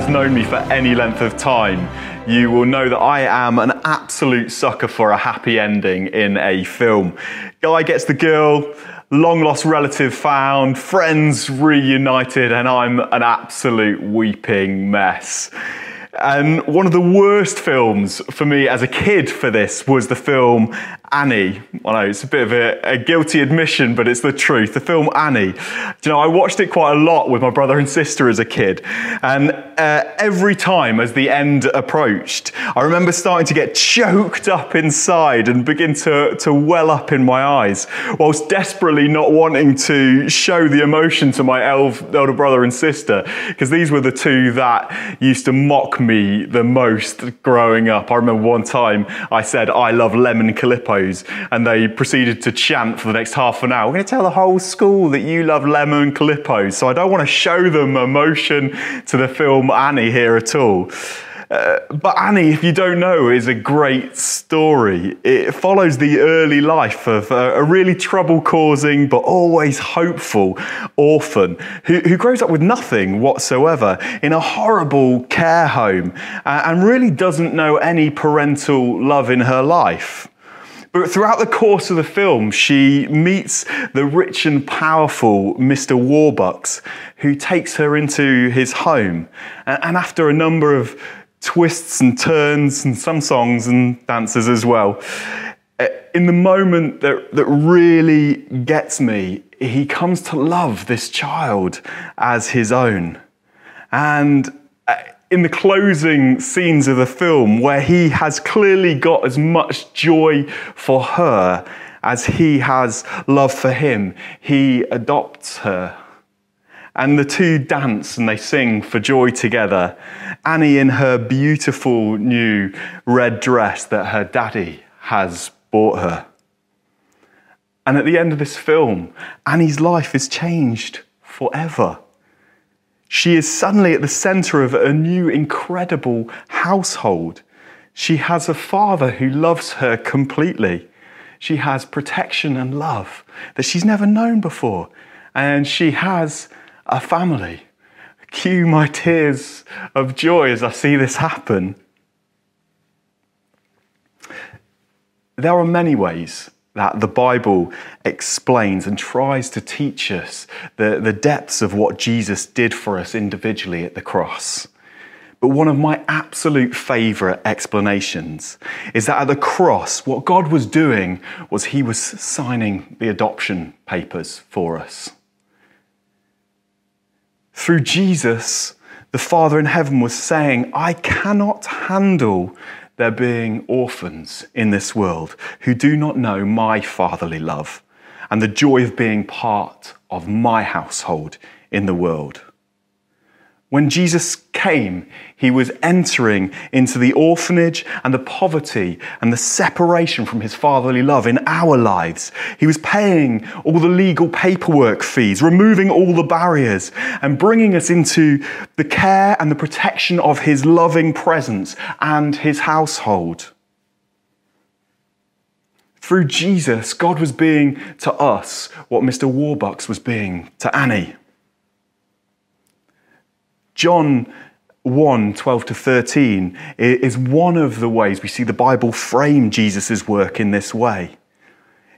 has known me for any length of time, you will know that I am an absolute sucker for a happy ending in a film. Guy gets the girl, long lost relative found, friends reunited, and I'm an absolute weeping mess. And one of the worst films for me as a kid for this was the film Annie. I know it's a bit of a, a, guilty admission, but it's the truth. The film Annie. you know, I watched it quite a lot with my brother and sister as a kid. And uh, every time as the end approached, I remember starting to get choked up inside and begin to, to well up in my eyes, whilst desperately not wanting to show the emotion to my elder brother and sister, because these were the two that used to mock me the most growing up. I remember one time I said, I love lemon Calippo and they proceeded to chant for the next half an hour. We're going to tell the whole school that you love lemon Calippo. So I don't want to show them emotion to the film Annie here at all. Uh, but Annie, if you don't know, is a great story. It follows the early life of a, a really trouble causing but always hopeful orphan who, who, grows up with nothing whatsoever in a horrible care home uh, and really doesn't know any parental love in her life. But throughout the course of the film, she meets the rich and powerful Mr. Warbucks, who takes her into his home. And after a number of twists and turns, and some songs and dances as well, uh, in the moment that, that really gets me, he comes to love this child as his own. And uh, in the closing scenes of the film where he has clearly got as much joy for her as he has love for him. He adopts her. And the two dance and they sing for joy together. Annie in her beautiful new red dress that her daddy has bought her. And at the end of this film, Annie's life is changed forever. She is suddenly at the center of a new, incredible household. She has a father who loves her completely. She has protection and love that she's never known before. And she has a family. Cue my tears of joy as I see this happen. There are many ways that the Bible explains and tries to teach us the, the depths of what Jesus did for us individually at the cross. But one of my absolute favorite explanations is that at the cross, what God was doing was He was signing the adoption papers for us. Through Jesus, the Father in heaven was saying, I cannot handle there being orphans in this world who do not know my fatherly love and the joy of being part of my household in the world. When Jesus came, he was entering into the orphanage and the poverty and the separation from his fatherly love in our lives. He was paying all the legal paperwork fees, removing all the barriers, and bringing us into the care and the protection of his loving presence and his household. Through Jesus, God was being to us what Mr. Warbucks was being to Annie. John 1 12 to 13 is one of the ways we see the Bible frame Jesus' work in this way.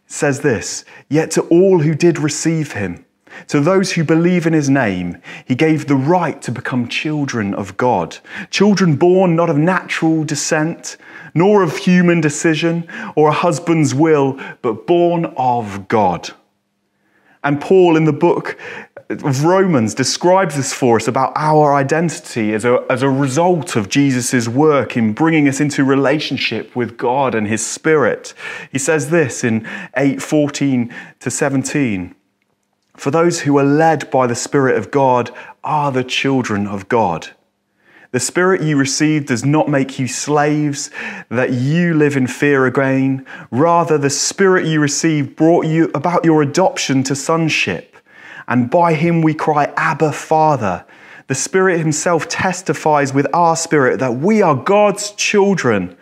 It says this Yet to all who did receive him, to those who believe in his name, he gave the right to become children of God, children born not of natural descent, nor of human decision or a husband's will, but born of God. And Paul in the book of Romans describes this for us about our identity as a, as a result of Jesus' work in bringing us into relationship with God and His Spirit. He says this in 8 14 to 17. For those who are led by the Spirit of God are the children of God. The Spirit you received does not make you slaves that you live in fear again. Rather, the Spirit you received brought you about your adoption to sonship and by him we cry, Abba, Father. The Spirit Himself testifies with our spirit that we are God's children.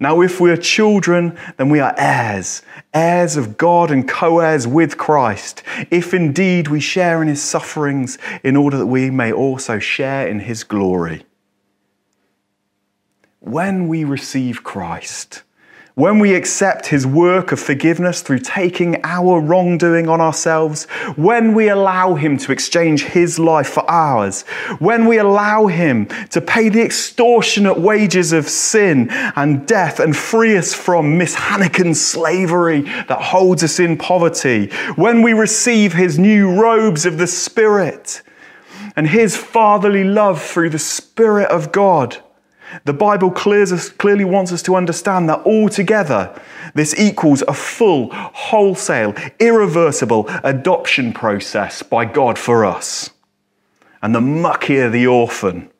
Now, if we are children, then we are heirs, heirs of God and co heirs with Christ, if indeed we share in his sufferings, in order that we may also share in his glory. When we receive Christ, when we accept his work of forgiveness through taking our wrongdoing on ourselves, when we allow him to exchange his life for ours, when we allow him to pay the extortionate wages of sin and death and free us from Miss Hannigan's slavery that holds us in poverty, when we receive his new robes of the Spirit and his fatherly love through the Spirit of God, the Bible us, clearly wants us to understand that altogether, this equals a full, wholesale, irreversible adoption process by God for us. And the muckier the orphan,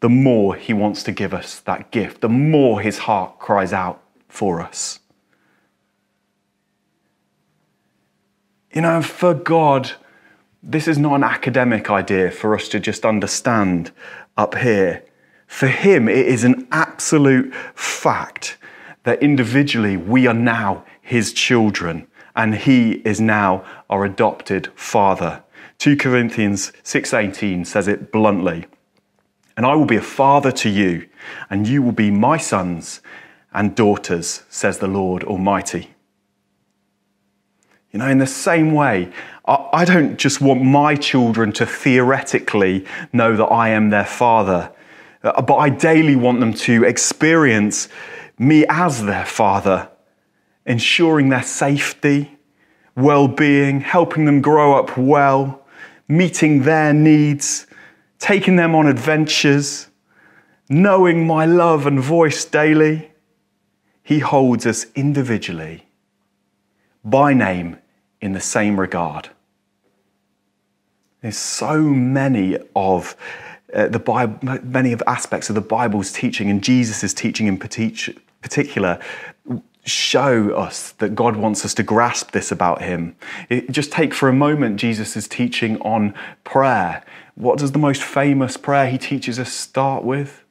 the more he wants to give us that gift, the more his heart cries out for us. You know, for God, this is not an academic idea for us to just understand up here. For him, it is an absolute fact that individually we are now his children and he is now our adopted father. 2 Corinthians 6:18 says it bluntly. And I will be a father to you, and you will be my sons and daughters, says the Lord Almighty. You know, in the same way, I don't just want my children to theoretically know that I am their father. Uh, but I daily want them to experience me as their father, ensuring their safety, well being, helping them grow up well, meeting their needs, taking them on adventures, knowing my love and voice daily. He holds us individually, by name, in the same regard. There's so many of uh, the Bible, many of aspects of the Bible's teaching and Jesus' teaching in particular show us that God wants us to grasp this about Him. It, just take for a moment Jesus' teaching on prayer. What does the most famous prayer He teaches us start with?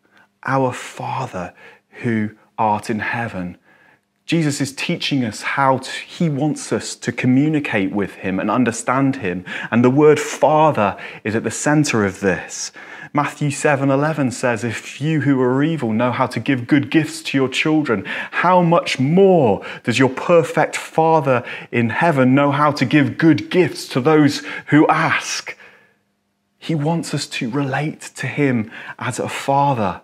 Our Father who art in heaven. Jesus is teaching us how to, he wants us to communicate with him and understand him. And the word Father is at the center of this. Matthew 7:11 says, "If you who are evil know how to give good gifts to your children, how much more does your perfect Father in heaven know how to give good gifts to those who ask?" He wants us to relate to him as a father.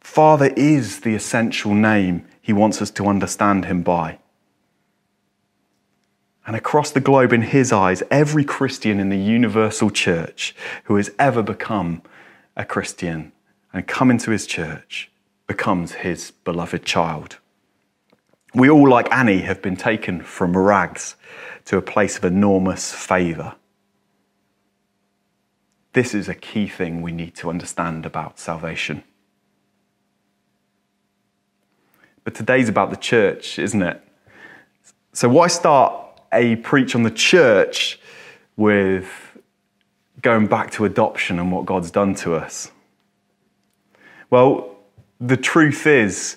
Father is the essential name he wants us to understand him by. And across the globe, in his eyes, every Christian in the universal church who has ever become a Christian and come into his church becomes his beloved child. We all, like Annie, have been taken from rags to a place of enormous favour. This is a key thing we need to understand about salvation. But today's about the church, isn't it? So, why start a preach on the church with going back to adoption and what God's done to us? Well, the truth is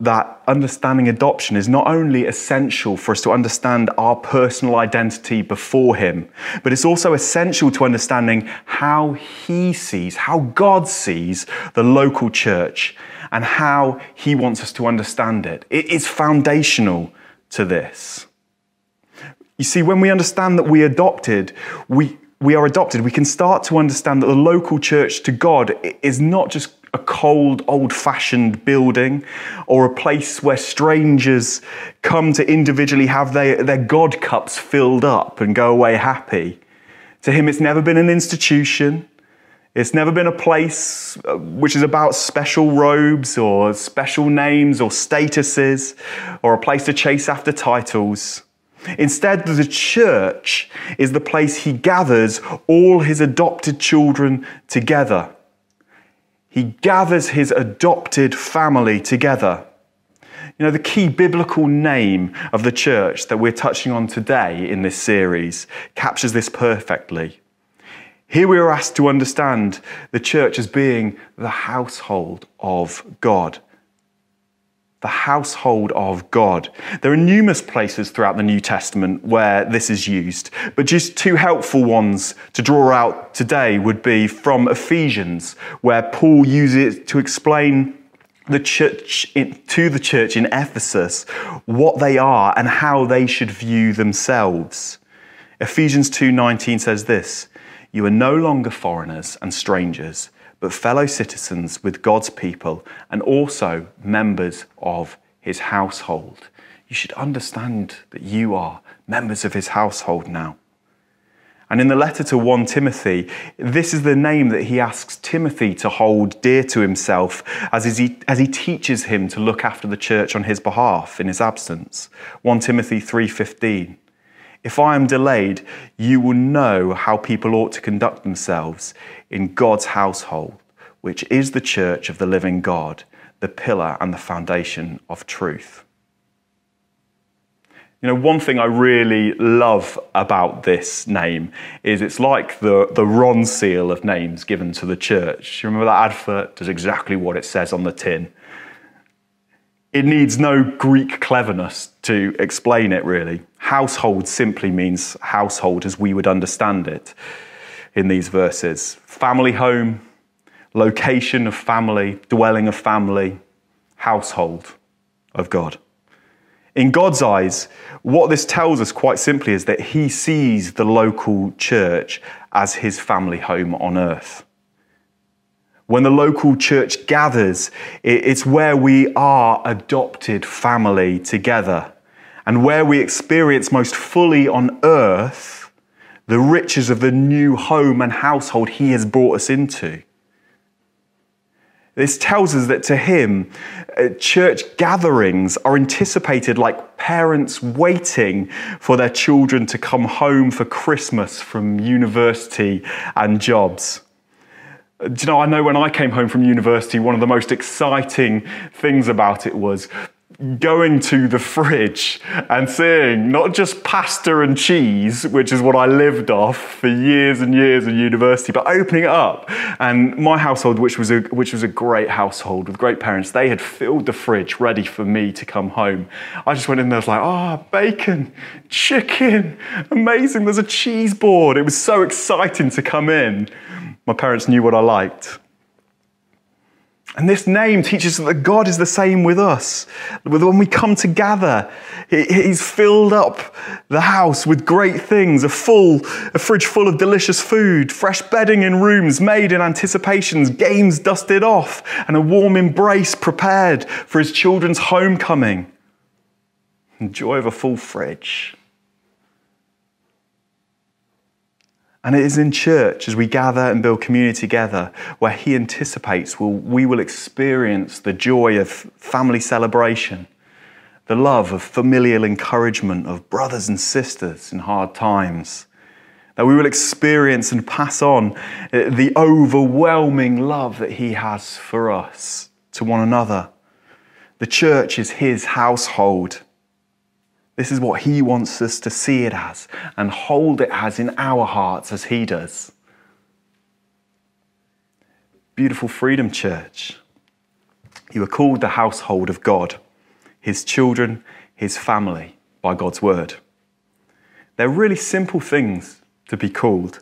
that understanding adoption is not only essential for us to understand our personal identity before Him, but it's also essential to understanding how He sees, how God sees the local church, and how He wants us to understand it. It is foundational to this. You see, when we understand that we adopted, we, we are adopted, we can start to understand that the local church to God is not just a cold, old fashioned building or a place where strangers come to individually have their, their God cups filled up and go away happy. To him, it's never been an institution. It's never been a place uh, which is about special robes or special names or statuses or a place to chase after titles. Instead, the church is the place he gathers all his adopted children together. He gathers his adopted family together. You know, the key biblical name of the church that we're touching on today in this series captures this perfectly. Here we are asked to understand the church as being the household of God. The household of God. There are numerous places throughout the New Testament where this is used, but just two helpful ones to draw out today would be from Ephesians, where Paul uses it to explain the church to the church in Ephesus what they are and how they should view themselves. Ephesians 2:19 says this, you are no longer foreigners and strangers, but fellow citizens with God's people and also members of his household. You should understand that you are members of his household now. And in the letter to 1 Timothy, this is the name that he asks Timothy to hold dear to himself as he, as he teaches him to look after the church on his behalf in his absence. 1 Timothy 3:15. If I am delayed, you will know how people ought to conduct themselves in God's household, which is the church of the living God, the pillar and the foundation of truth. You know, one thing I really love about this name is it's like the, the Ronseal of names given to the church. You remember that advert does exactly what it says on the tin. It needs no Greek cleverness to explain it, really. Household simply means household as we would understand it in these verses family home, location of family, dwelling of family, household of God. In God's eyes, what this tells us quite simply is that He sees the local church as His family home on earth. When the local church gathers, it's where we are adopted family together and where we experience most fully on earth the riches of the new home and household He has brought us into. This tells us that to him, uh, church gatherings are anticipated like parents waiting for their children to come home for Christmas from university and jobs. Do you know, I know when I came home from university, one of the most exciting things about it was going to the fridge and seeing not just pasta and cheese, which is what I lived off for years and years in university, but opening it up. And my household, which was a, which was a great household with great parents, they had filled the fridge ready for me to come home. I just went in there, I was like, ah, oh, bacon, chicken, amazing. There's a cheese board. It was so exciting to come in. My parents knew what I liked. And this name teaches that God is the same with us. When we come together, He's filled up the house with great things a full, a fridge full of delicious food, fresh bedding in rooms made in anticipations, games dusted off, and a warm embrace prepared for His children's homecoming. And joy of a full fridge. And it is in church, as we gather and build community together, where He anticipates we'll, we will experience the joy of family celebration, the love of familial encouragement of brothers and sisters in hard times. That we will experience and pass on uh, the overwhelming love that He has for us to one another. The church is His household. This is what He wants us to see it as and hold it as in our hearts as He does. Beautiful Freedom Church. You are called the household of God, His children, His family, by God's word. They're really simple things to be called.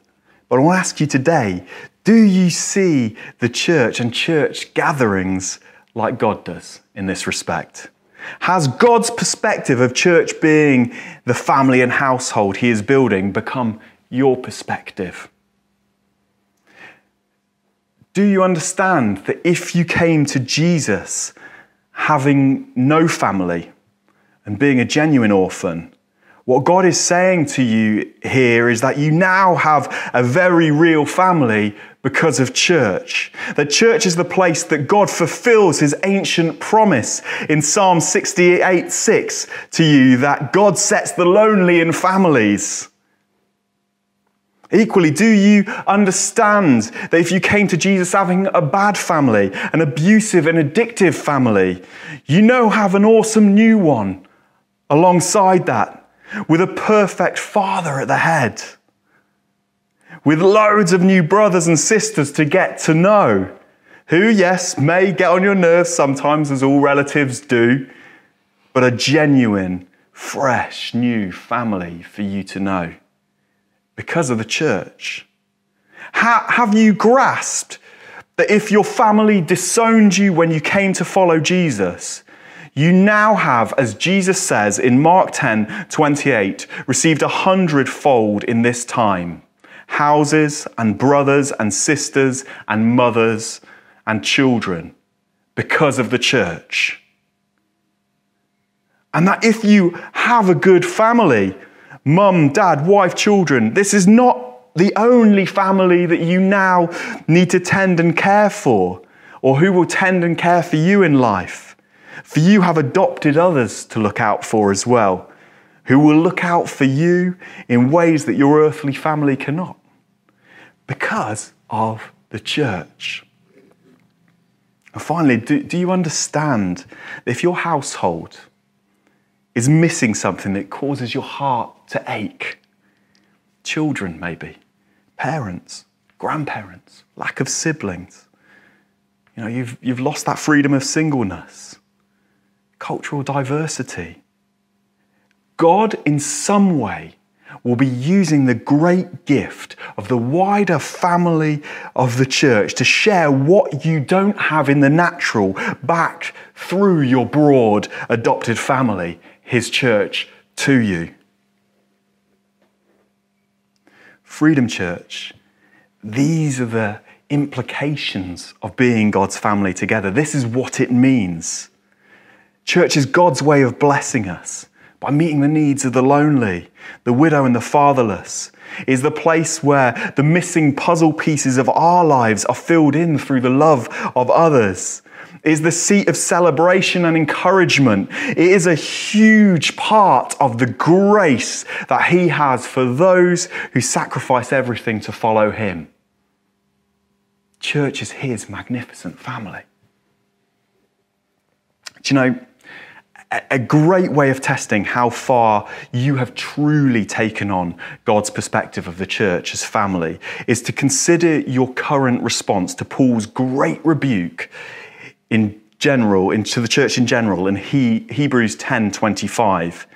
But I want to ask you today do you see the church and church gatherings like God does in this respect? Has God's perspective of church being the family and household he is building become your perspective? Do you understand that if you came to Jesus having no family and being a genuine orphan, what God is saying to you here is that you now have a very real family because of church. That church is the place that God fulfills his ancient promise in Psalm 68 6 to you that God sets the lonely in families. Equally, do you understand that if you came to Jesus having a bad family, an abusive and addictive family, you now have an awesome new one alongside that? With a perfect father at the head. with loads of new brothers and sisters to get to know, who, yes, may get on your nerves sometimes, as all relatives do, but a genuine, fresh, new family for you to know because of the church. have you grasped that if your family disowned you when you came to follow Jesus, you now have, as Jesus says in Mark 10 28, received a hundredfold in this time houses and brothers and sisters and mothers and children because of the church. And that if you have a good family, mum, dad, wife, children, this is not the only family that you now need to tend and care for, or who will tend and care for you in life. For you have adopted others to look out for as well, who will look out for you in ways that your earthly family cannot, because of the church. And finally, do, do you understand that if your household is missing something that causes your heart to ache, children maybe, parents, grandparents, lack of siblings, you know, you've, you've lost that freedom of singleness cultural diversity. God, in some way, will be using the great gift of the wider family of the church to share what you don't have in the natural back through your broad adopted family, His church, to you. Freedom Church, these are the implications of being God's family together. This is what it means. Church is God's way of blessing us by meeting the needs of the lonely, the widow, and the fatherless. Is the place where the missing puzzle pieces of our lives are filled in through the love of others. Is the seat of celebration and encouragement. It is a huge part of the grace that He has for those who sacrifice everything to follow Him. Church is His magnificent family. Do you know? A great way of testing how far you have truly taken on God's perspective of the church as family is to consider your current response to Paul's great rebuke in general, into the church in general, in he, Hebrews 10 25,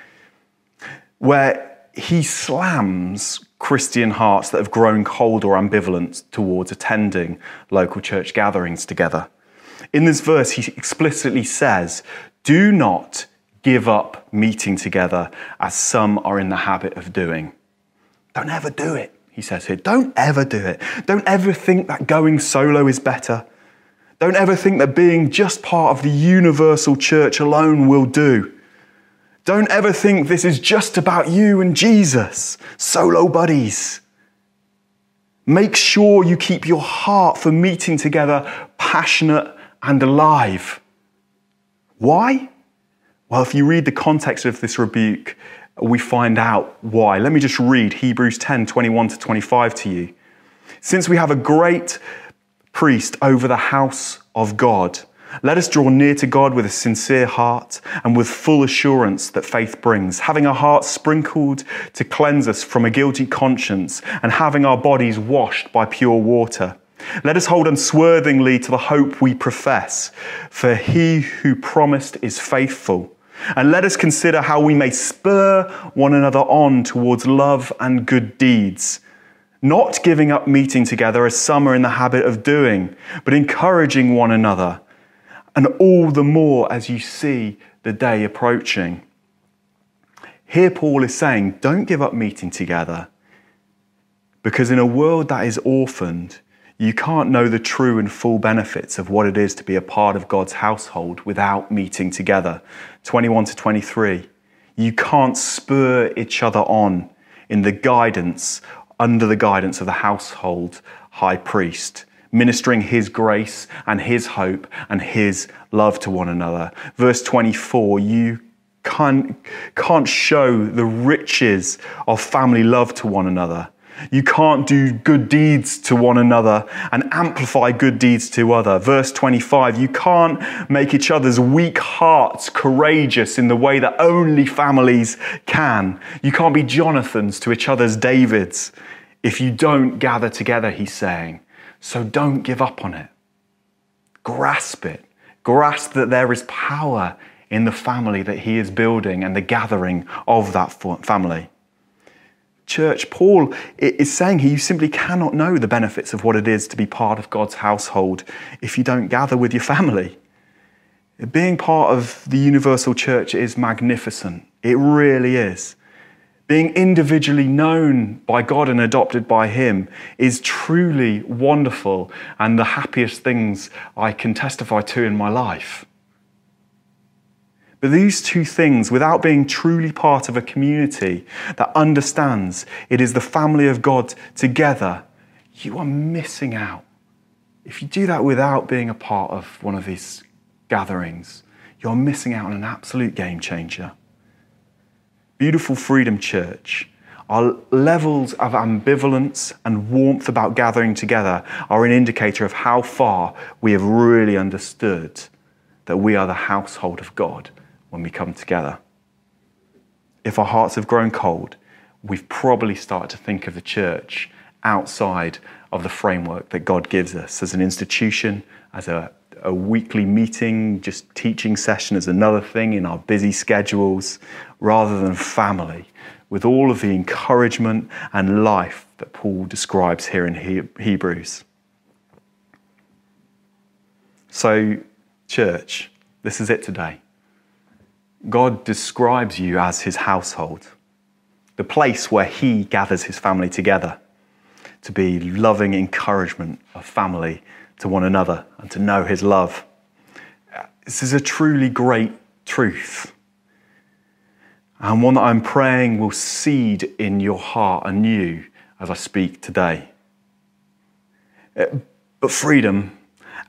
where he slams Christian hearts that have grown cold or ambivalent towards attending local church gatherings together. In this verse, he explicitly says, do not give up meeting together as some are in the habit of doing. Don't ever do it, he says here. Don't ever do it. Don't ever think that going solo is better. Don't ever think that being just part of the universal church alone will do. Don't ever think this is just about you and Jesus, solo buddies. Make sure you keep your heart for meeting together passionate and alive. Why? Well, if you read the context of this rebuke, we find out why. Let me just read Hebrews 10 21 to 25 to you. Since we have a great priest over the house of God, let us draw near to God with a sincere heart and with full assurance that faith brings, having our hearts sprinkled to cleanse us from a guilty conscience and having our bodies washed by pure water. Let us hold unswervingly to the hope we profess, for he who promised is faithful. And let us consider how we may spur one another on towards love and good deeds, not giving up meeting together as some are in the habit of doing, but encouraging one another, and all the more as you see the day approaching. Here, Paul is saying, don't give up meeting together, because in a world that is orphaned, you can't know the true and full benefits of what it is to be a part of God's household without meeting together. 21 to 23. You can't spur each other on in the guidance, under the guidance of the household high priest, ministering his grace and his hope and his love to one another. Verse 24, you can't, can't show the riches of family love to one another you can't do good deeds to one another and amplify good deeds to other. Verse 25, you can't make each other's weak hearts courageous in the way that only families can. You can't be Jonathans to each other's Davids if you don't gather together, he's saying. So don't give up on it. Grasp it. Grasp that there is power in the family that he is building and the gathering of that family. Church, Paul is saying here you simply cannot know the benefits of what it is to be part of God's household if you don't gather with your family. Being part of the universal church is magnificent. It really is. Being individually known by God and adopted by Him is truly wonderful and the happiest things I can testify to in my life. These two things, without being truly part of a community that understands it is the family of God together, you are missing out. If you do that without being a part of one of these gatherings, you're missing out on an absolute game changer. Beautiful Freedom Church, our levels of ambivalence and warmth about gathering together are an indicator of how far we have really understood that we are the household of God when we come together. If our hearts have grown cold, we've probably started to think of the church outside of the framework that God gives us as an institution, as a, a weekly meeting, just teaching session as another thing in our busy schedules, rather than family, with all of the encouragement and life that Paul describes here in Hebrews. So, church, this is it today. God describes you as his household, the place where he gathers his family together to be loving encouragement of family to one another and to know his love. This is a truly great truth. And one that I'm praying will seed in your heart anew as I speak today. But freedom,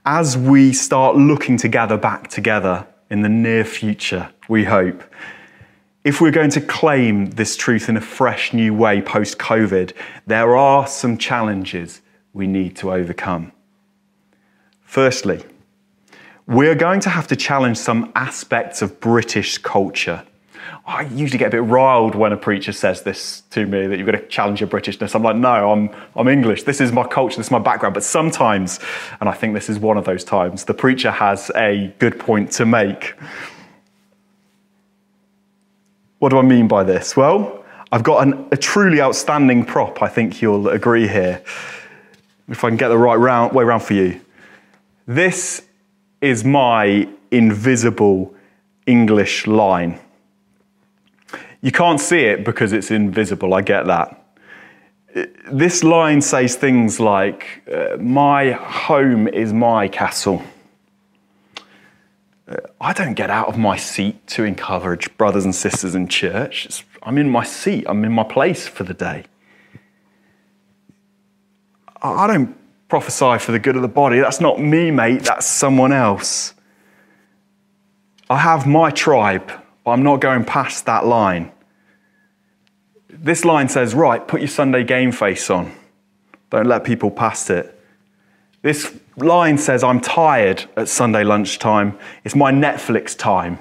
as we start looking to gather back together in the near future, we hope. If we're going to claim this truth in a fresh new way post COVID, there are some challenges we need to overcome. Firstly, we're going to have to challenge some aspects of British culture. I usually get a bit riled when a preacher says this to me that you've got to challenge your Britishness. I'm like, no, I'm, I'm English. This is my culture, this is my background. But sometimes, and I think this is one of those times, the preacher has a good point to make. What do I mean by this? Well, I've got an, a truly outstanding prop, I think you'll agree here. If I can get the right round, way around for you. This is my invisible English line. You can't see it because it's invisible, I get that. This line says things like, uh, My home is my castle. I don't get out of my seat to encourage brothers and sisters in church. It's, I'm in my seat, I'm in my place for the day. I don't prophesy for the good of the body. That's not me, mate, that's someone else. I have my tribe, but I'm not going past that line. This line says, right, put your Sunday game face on. Don't let people past it. This line says, I'm tired at Sunday lunchtime. It's my Netflix time.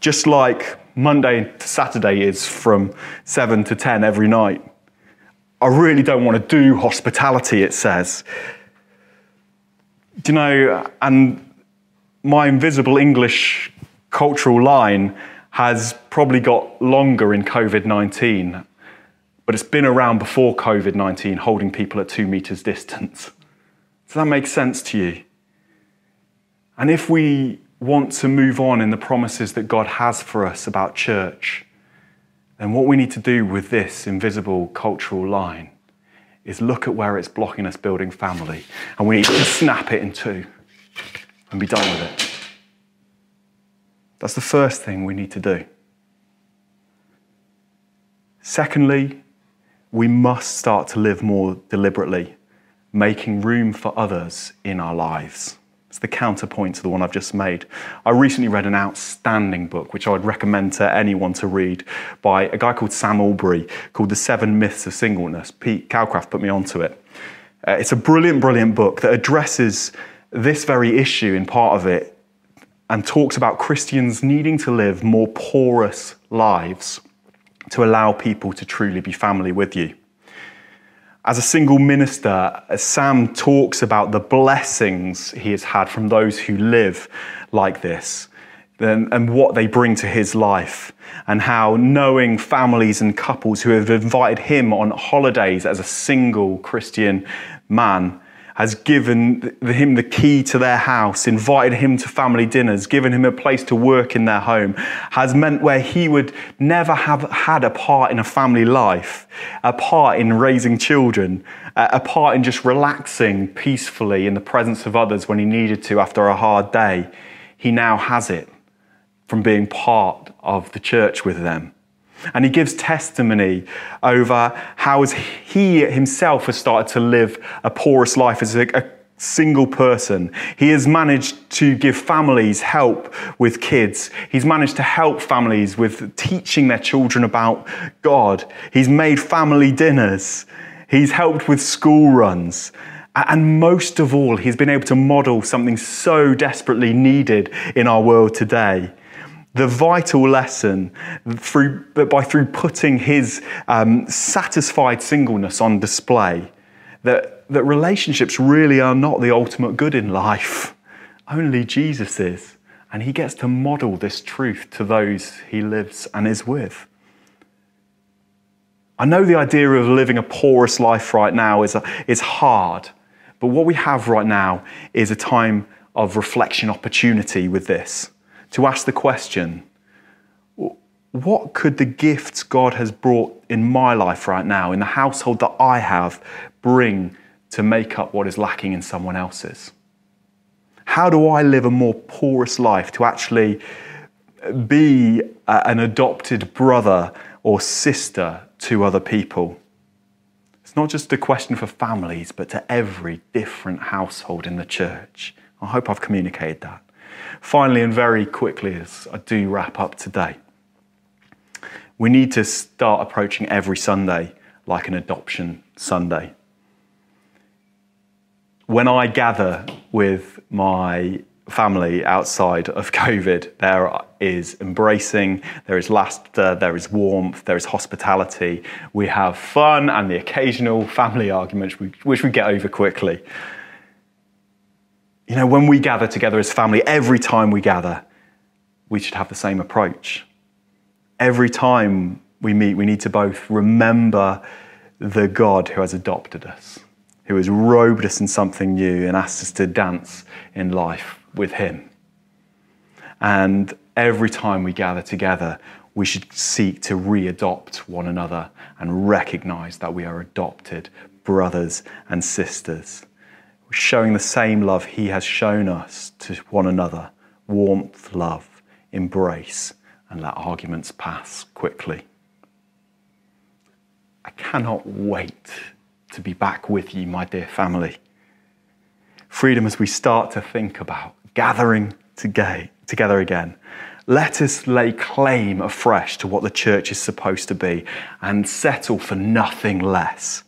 Just like Monday to Saturday is from 7 to 10 every night. I really don't want to do hospitality, it says. Do you know, and my invisible English cultural line has probably got longer in COVID 19, but it's been around before COVID 19, holding people at two meters distance. Does that make sense to you? And if we want to move on in the promises that God has for us about church, then what we need to do with this invisible cultural line is look at where it's blocking us building family, and we need to snap it in two and be done with it. That's the first thing we need to do. Secondly, we must start to live more deliberately making room for others in our lives. It's the counterpoint to the one I've just made. I recently read an outstanding book, which I would recommend to anyone to read, by a guy called Sam Allberry, called The Seven Myths of Singleness. Pete Calcraft put me onto it. Uh, it's a brilliant, brilliant book that addresses this very issue in part of it and talks about Christians needing to live more porous lives to allow people to truly be family with you. As a single minister, Sam talks about the blessings he has had from those who live like this and, what they bring to his life, and how knowing families and couples who have invited him on holidays as a single Christian man has given him the key to their house, invited him to family dinners, given him a place to work in their home, has meant where he would never have had a part in a family life, a part in raising children, a part in just relaxing peacefully in the presence of others when he needed to after a hard day. He now has it from being part of the church with them. And he gives testimony over how he himself has started to live a porous life as a, a single person. He has managed to give families help with kids. He's managed to help families with teaching their children about God. He's made family dinners. He's helped with school runs. And most of all, he's been able to model something so desperately needed in our world today the vital lesson through, by through putting his um, satisfied singleness on display that, that relationships really are not the ultimate good in life. Only Jesus is. And he gets to model this truth to those he lives and is with. I know the idea of living a porous life right now is, is hard, but what we have right now is a time of reflection opportunity with this to ask the question what could the gifts God has brought in my life right now, in the household that I have, bring to make up what is lacking in someone else's? How do I live a more porous life to actually be an adopted brother or sister to other people? It's not just a question for families, but to every different household in the church. I hope I've communicated that. Finally, and very quickly, as I do wrap up today, we need to start approaching every Sunday like an adoption Sunday. When I gather with my family outside of COVID, there is embracing, there is laughter, there is warmth, there is hospitality. We have fun and the occasional family arguments, which we get over quickly. You know, when we gather together as family, every time we gather, we should have the same approach. Every time we meet, we need to both remember the God who has adopted us, who has robed us in something new and asked us to dance in life with Him. And every time we gather together, we should seek to readopt one another and recognize that we are adopted brothers and sisters showing the same love He has shown us to one another warmth, love, embrace, and let arguments pass quickly. I cannot wait to be back with you, my dear family. Freedom as we start to think about gathering together again. Let us lay claim afresh to what the church is supposed to be and settle for nothing less.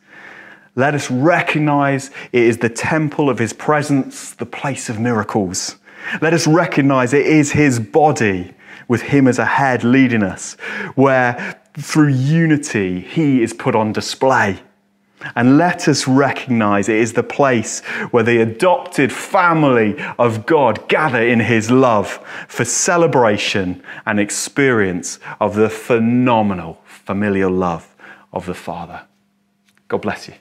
Let us recognize it is the temple of his presence, the place of miracles. Let us recognize it is his body with him as a head leading us, where through unity he is put on display. And let us recognize it is the place where the adopted family of God gather in his love for celebration and experience of the phenomenal familial love of the Father. God bless you.